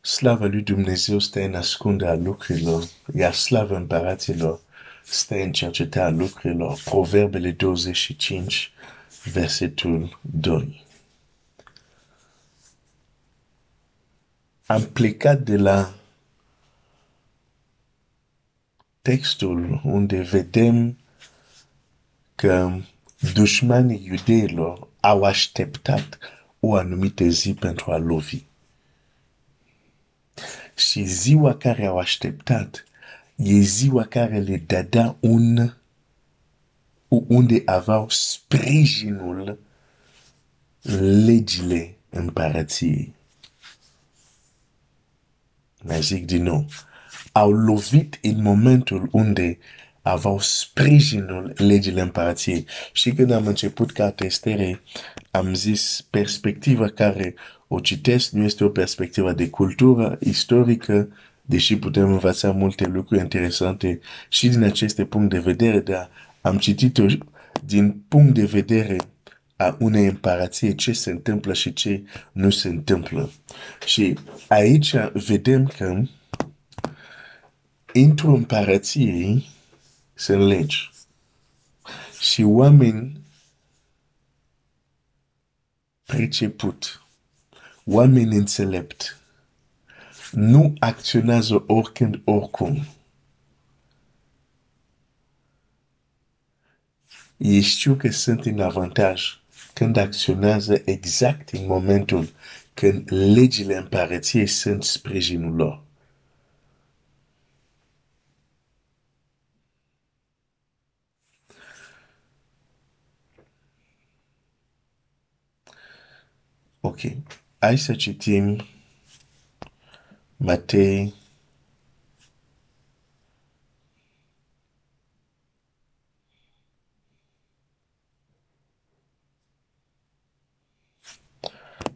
Slavă lui Dumnezeu stă în ascunderea lucrurilor, iar slavă împăraților stă în cercetarea lucrurilor. Proverbele 25, versetul 2. Am plecat de la textul unde vedem că dușmanii iudeilor au așteptat o anumită zi pentru a lovi. Și ziua care au așteptat e ziua care le dădea un unde aveau sprijinul legile împărăției. Mai zic din nou, au lovit în momentul unde aveau sprijinul legile împărăției. Și când am început ca testere, am zis perspectiva care o citesc nu este o perspectivă de cultură istorică, deși putem învăța multe lucruri interesante și din aceste punct de vedere, dar am citit-o din punct de vedere a unei împărație ce se întâmplă și ce nu se întâmplă. Și aici vedem că într-o împărație sunt legi. Și oameni priceput, oameni înțelept, nu acționează oricând, oricum. Ei știu că sunt în avantaj când acționează exact în momentul când legile împărăției sunt sprijinul lor. Ok. Hai să citim Matei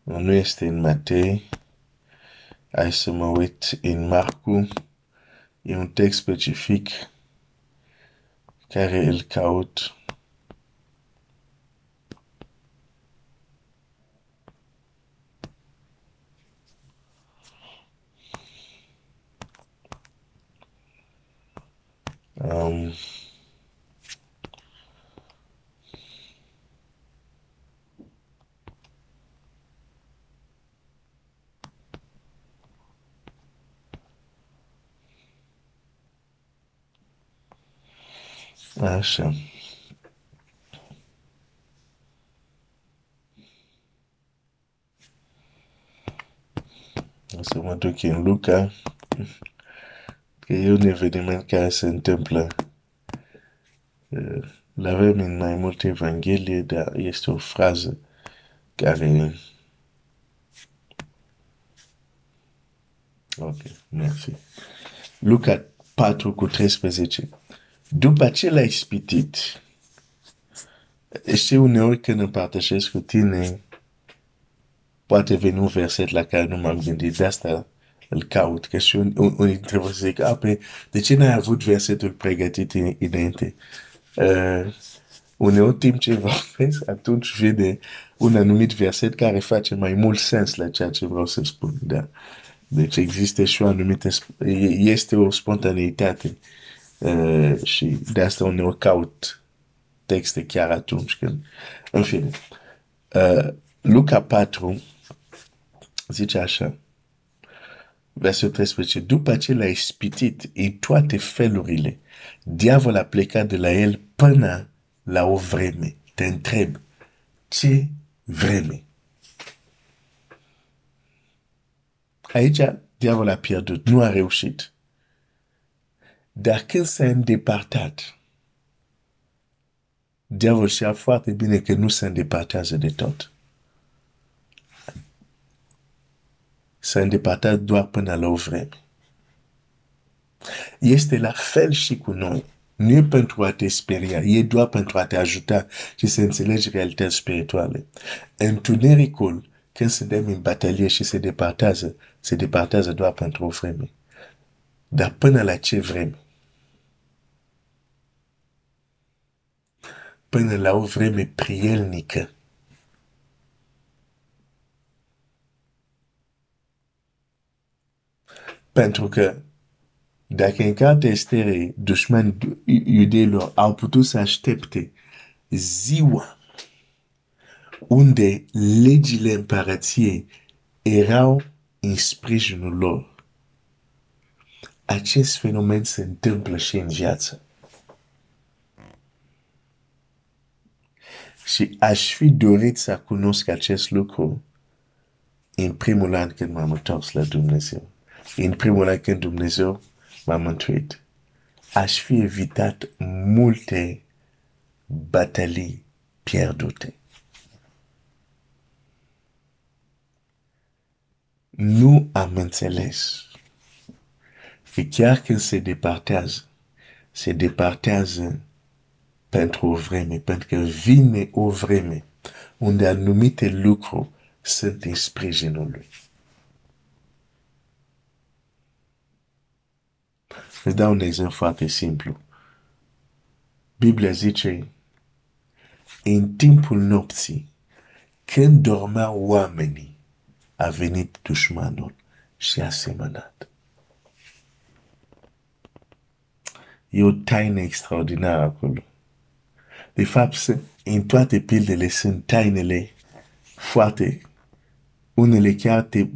Nu este în Matei. Hai să mă uit în Marcu. E un text specific care îl caut. Așa. O să mă duc în Luca, că e un eveniment care se întâmplă. L-avem în mai multe evanghelie, dar este o frază care... Ok, mersi. Luca 4 cu 13. După ce l-ai ispitit, știi uneori când împărtășesc cu tine, poate veni un verset la care nu m-am gândit, de asta îl caut, că și unii trebuie să zic, a, pe, de ce n-ai avut versetul pregătit înainte? Uh, uneori timp ce vorbesc, atunci vede un anumit verset care face mai mult sens la ceea ce vreau să spun. Da. Deci există și o anumită, este o spontaneitate. Uh, și de asta uneori caut texte chiar atunci când... În fine, uh, Luca 4 zice așa, versetul 13, după ce l-a ispitit în toate felurile, diavolul a plecat de la el până la o vreme. Te întreb, ce vreme? Aici diavolul a pierdut, nu a reușit. Dar când s-a îndepărtat, diavolul știa foarte bine că nu se îndepărtează de tot. S-a îndepărtat doar până la o vreme. Este la fel și cu noi. Nu e pentru a te speria, e doar pentru a te ajuta și să înțelegi realități spirituale. Întunericul, când suntem în batalie și se departează, se departează doar pentru o vreme. Dar până la ce vreme? Până la o vreme prielnică. Pentru că dacă în cartea Estere dușmani iudeilor au putut să aștepte ziua unde legile împărăției erau în sprijinul lor, acest fenomen se întâmplă și în viață. Și aș fi dorit să cunosc acest lucru în primul an când m-am întors la Dumnezeu. În primul an când Dumnezeu m-a mântuit. Aș fi evitat multe batalii pierdute. Nu am înțeles că chiar când se departează, se departează pentru o vreme, pentru că vine o vreme unde anumite lucruri sunt în sprijinul lui. Îți dau un exemplu foarte simplu. Biblia zice, în timpul nopții, când dormeau oamenii, a venit dușmanul și a semănat. E o taină extraordinară acolo. De fapt, în toate pildele sunt tainele foarte, unele chiar te,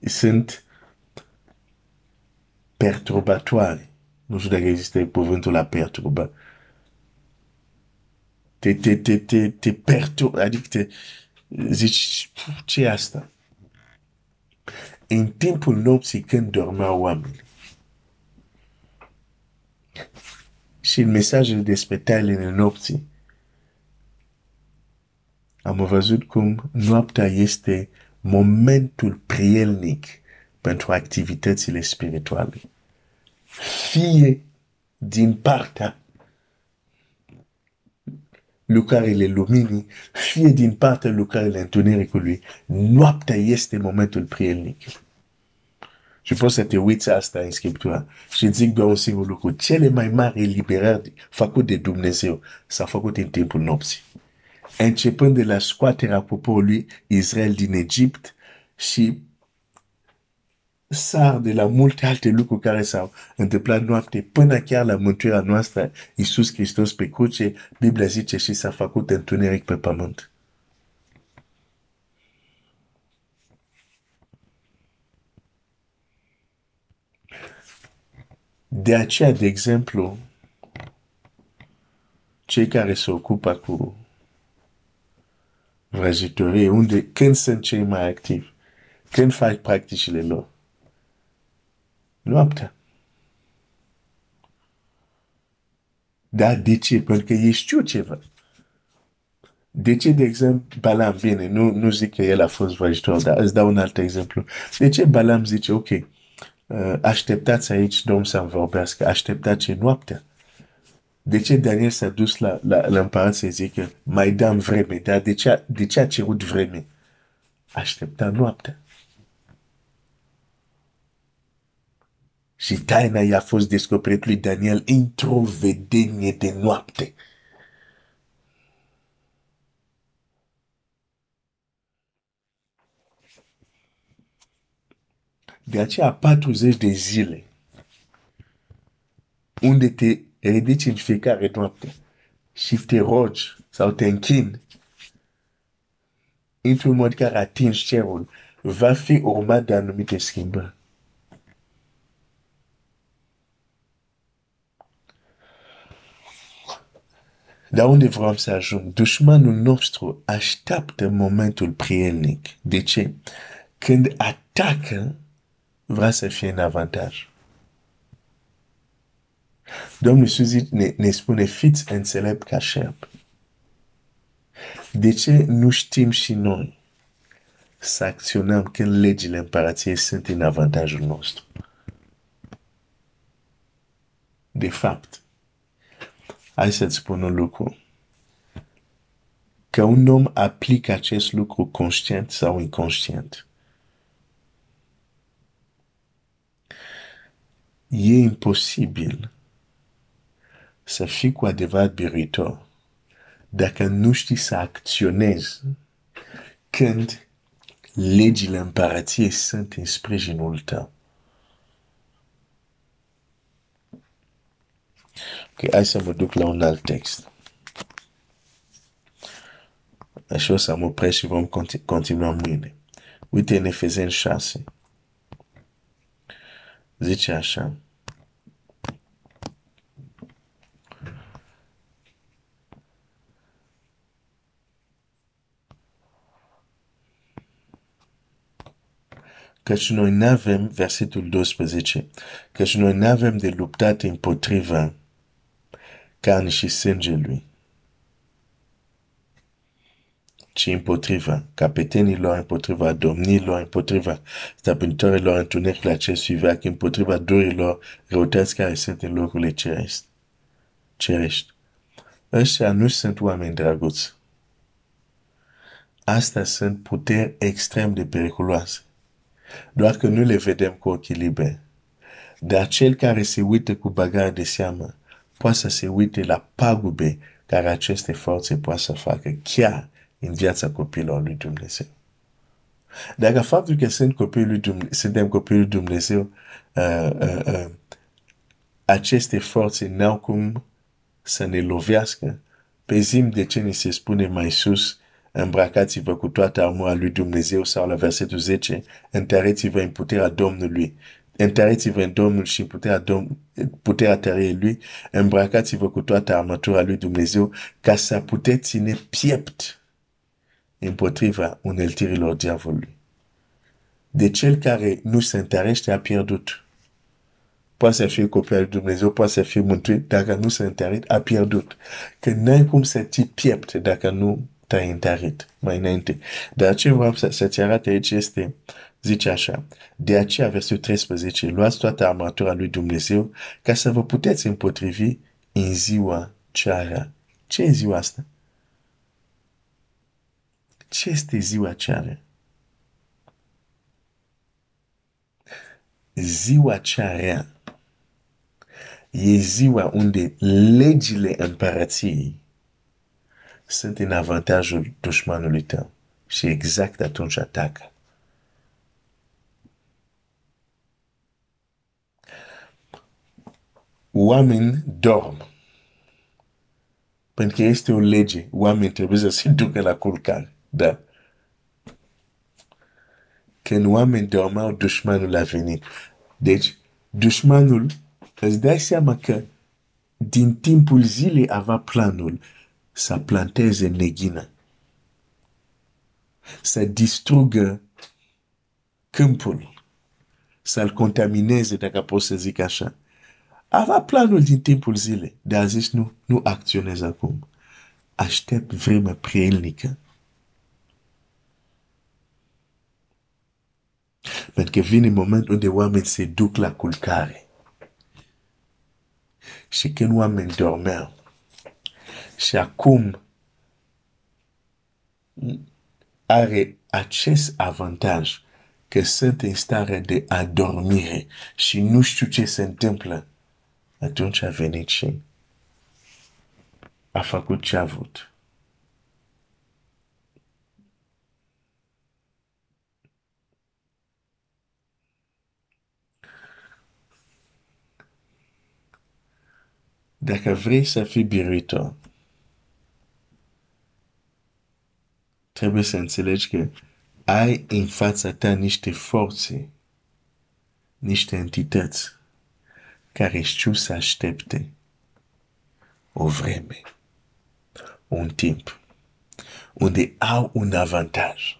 sunt perturbatoare. Nu știu dacă există cuvântul la perturba. Te, te, te, te, te perturb, adică te zici, ce e asta? În timpul nopții când dormeau oamenii, și în mesajele despre tainele nopții, am văzut cum noaptea este momentul prielnic pentru activitățile spirituale. Fie din partea lucrările luminii, fie din partea lucrările întunericului, noaptea este momentul prielnic. Și poți să te uiți asta în Scriptură și zic doar un singur lucru. Cele mai mari eliberări făcute de Dumnezeu s-au făcut în timpul nopții. Începând de la scoaterea poporului Israel din Egipt și sar de la multe alte lucruri care s-au întâmplat noapte până chiar la mântuirea noastră, Iisus Hristos pe cruce, Biblia zice și s-a făcut întuneric pe pământ. De aceea, de exemplu, cei care se ocupă cu vrăjitorie, unde, când sunt cei mai activi, când fac practicile lor, noaptea. Dar de ce? Pentru că ei știu ceva. De ce, de exemplu, Balam vine? Nu, nu zic că el a fost vrăjitor, dar îți dau un alt exemplu. De ce Balam zice, ok, uh, așteptați aici, Domnul să-mi vorbească, așteptați ce noaptea. De ce Daniel s-a dus la, la, la împărat să zică, mai dăm vreme, dar de ce, de ce a cerut vreme? Aștepta noaptea. Și taina i-a fost descoperit lui Daniel într-o vedenie de noapte. De aceea 40 de zile unde te ridici în fiecare noapte și te rogi sau te închini într-un mod care atingi cerul, va fi urmat de anumite schimbări. Dar unde vreau să ajung? Dușmanul nostru așteaptă momentul prielnic. De ce? Când atacă, vrea să fie în avantaj. Domnul Iisus ne, ne spune, fiți înțelept ca șerp. De ce nu știm și noi să acționăm când legile împărației sunt în avantajul nostru? De fapt, hai să-ți spun un lucru. Că un om aplică acest lucru conștient sau inconștient. e imposibil să fii cu adevărat biruitor dacă nu știi să acționezi când legile împărăției sunt în sprijinul tău. Ok, hai să mă duc la un alt text. Așa o să mă opresc și vom continua mâine. Uite în Efezeni 6. Zice așa. Căci noi nu avem, versetul 12, căci noi nu avem de luptat împotriva carne și sângelui, ci împotriva capetenilor, împotriva domnilor, împotriva stăpânitorilor întunericului acestui veac, împotriva durilor răutăți care sunt în locurile cerești. cerești. Ăștia nu sunt oameni drăguți. Astea sunt puteri extrem de periculoase. Doar că nu le vedem cu ochii liberi. Dar cel care se uită cu bagare de seamă poate să se uite la pagube care aceste forțe poate să facă chiar în viața copiilor lui Dumnezeu. Dacă faptul că sunt copiii lui Dumnezeu, suntem copiii lui Dumnezeu, uh, uh, uh, aceste forțe n-au cum să ne lovească, pe zim de ce ni se spune mai sus, îmbrăcați-vă cu toată armura lui Dumnezeu sau la versetul 10, întăreți-vă în puterea Domnului, întăreți-vă în Domnul și în puterea, Dom puterea tăriei lui, îmbrăcați-vă cu toată armătura lui Dumnezeu ca să puteți ține piept împotriva uneltirilor diavolului. De cel care nu se întărește a pierdut. Poate să fie copil lui Dumnezeu, poate să fie mântuit, dacă nu se întărit, a pierdut. Că n-ai cum să ții piept dacă nu te-ai întărit mai înainte. Dar ce vreau să, să-ți arate aici este, zice așa, de aceea versetul 13, luați toată armatura lui Dumnezeu ca să vă puteți împotrivi în ziua ceara. Ce e ziua asta? Ce este ziua ceară? Ziua ceară e ziua unde legile împărăției sunt în avantajul dușmanului tău și exact atunci atacă. Oameni dorm. Pentru că este o lege, oamenii trebuie să se ducă la culcare. Da. Când oameni dormeau, dușmanul a venit. Deci, dușmanul, îți dai seama că din timpul zilei avea planul să planteze neghină, să distrugă câmpul, să-l contamineze, dacă pot să zic așa. Avea planul din timpul zilei, dar a zis nu, nu acționez acum. Aștept vremea prielnică Pentru că vine momentul unde oamenii se duc la culcare. Și când oamenii dormeau, și acum are acest avantaj că sunt în stare de adormire și nu știu ce se întâmplă, atunci a venit și a făcut ce a vrut. Dacă vrei să fii biruitor, trebuie să înțelegi că ai în fața ta niște forțe, niște entități care știu să aștepte o vreme, un timp, unde au un avantaj.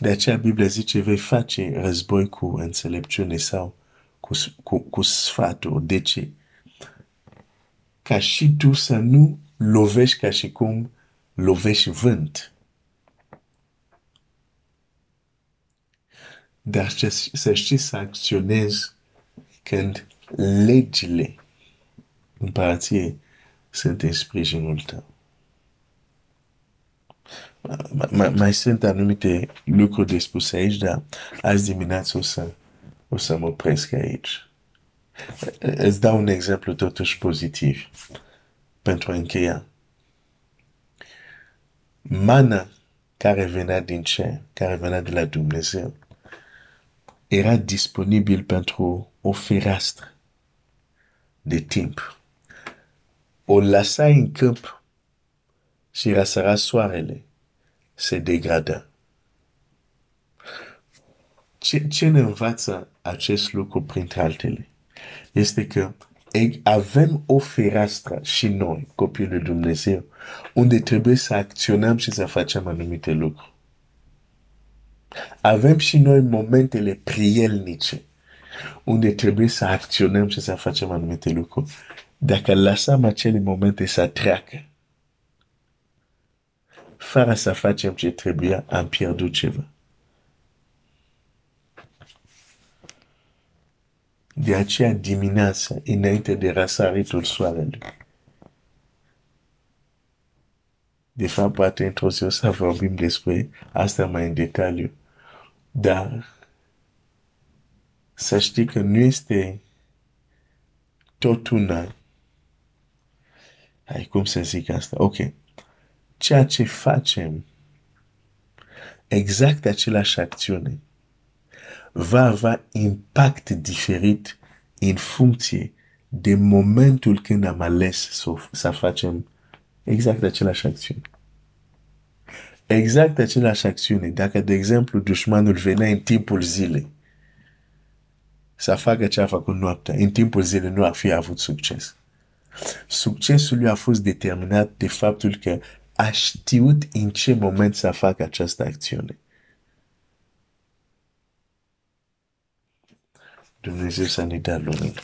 De aceea Biblia zice, vei face război cu înțelepciune sau cu, cu, cu sfatul. De ce? Ca și tu să nu lovești ca și cum lovești vânt. Dar să știi să acționezi când legile împărăției sunt în sprijinul tău. Mai sunt anumite lucruri de spus aici, dar azi dimineață o să o să mă opresc aici. Îți dau un exemplu totuși pozitiv pentru a încheia. Mana care venea din cer, care venea de la Dumnezeu, era disponibil pentru o fereastră de timp. O lăsa în câmp și răsăra soarele, se degrada. Ce, ce ne învață acest lucru printre altele? Este că avem o fereastră și noi, copiii lui Dumnezeu, unde trebuie să acționăm și să facem anumite lucruri. Avem și noi momentele prielnice, unde trebuie să acționăm și să facem anumite lucruri. Dacă lăsăm acele momente să treacă, fără să facem ce trebuia, am pierdut ceva. De aceea dimineața, înainte de răsaritul soarelui. De fapt, poate într-o zi o să vorbim despre asta mai în detaliu. Dar să știi că nu este tot una. Hai, cum să zic asta? Ok. Ceea ce facem, exact același acțiune, va avea impact diferit în funcție de momentul când am ales să, să facem exact același acțiune. Exact același acțiune. Dacă, de exemplu, dușmanul venea în timpul zilei să facă ce a făcut noaptea, în timpul zilei nu ar fi avut succes. Succesul lui a fost determinat de faptul că a știut în ce moment să facă această acțiune. Dumnezeu să ne dea lumină.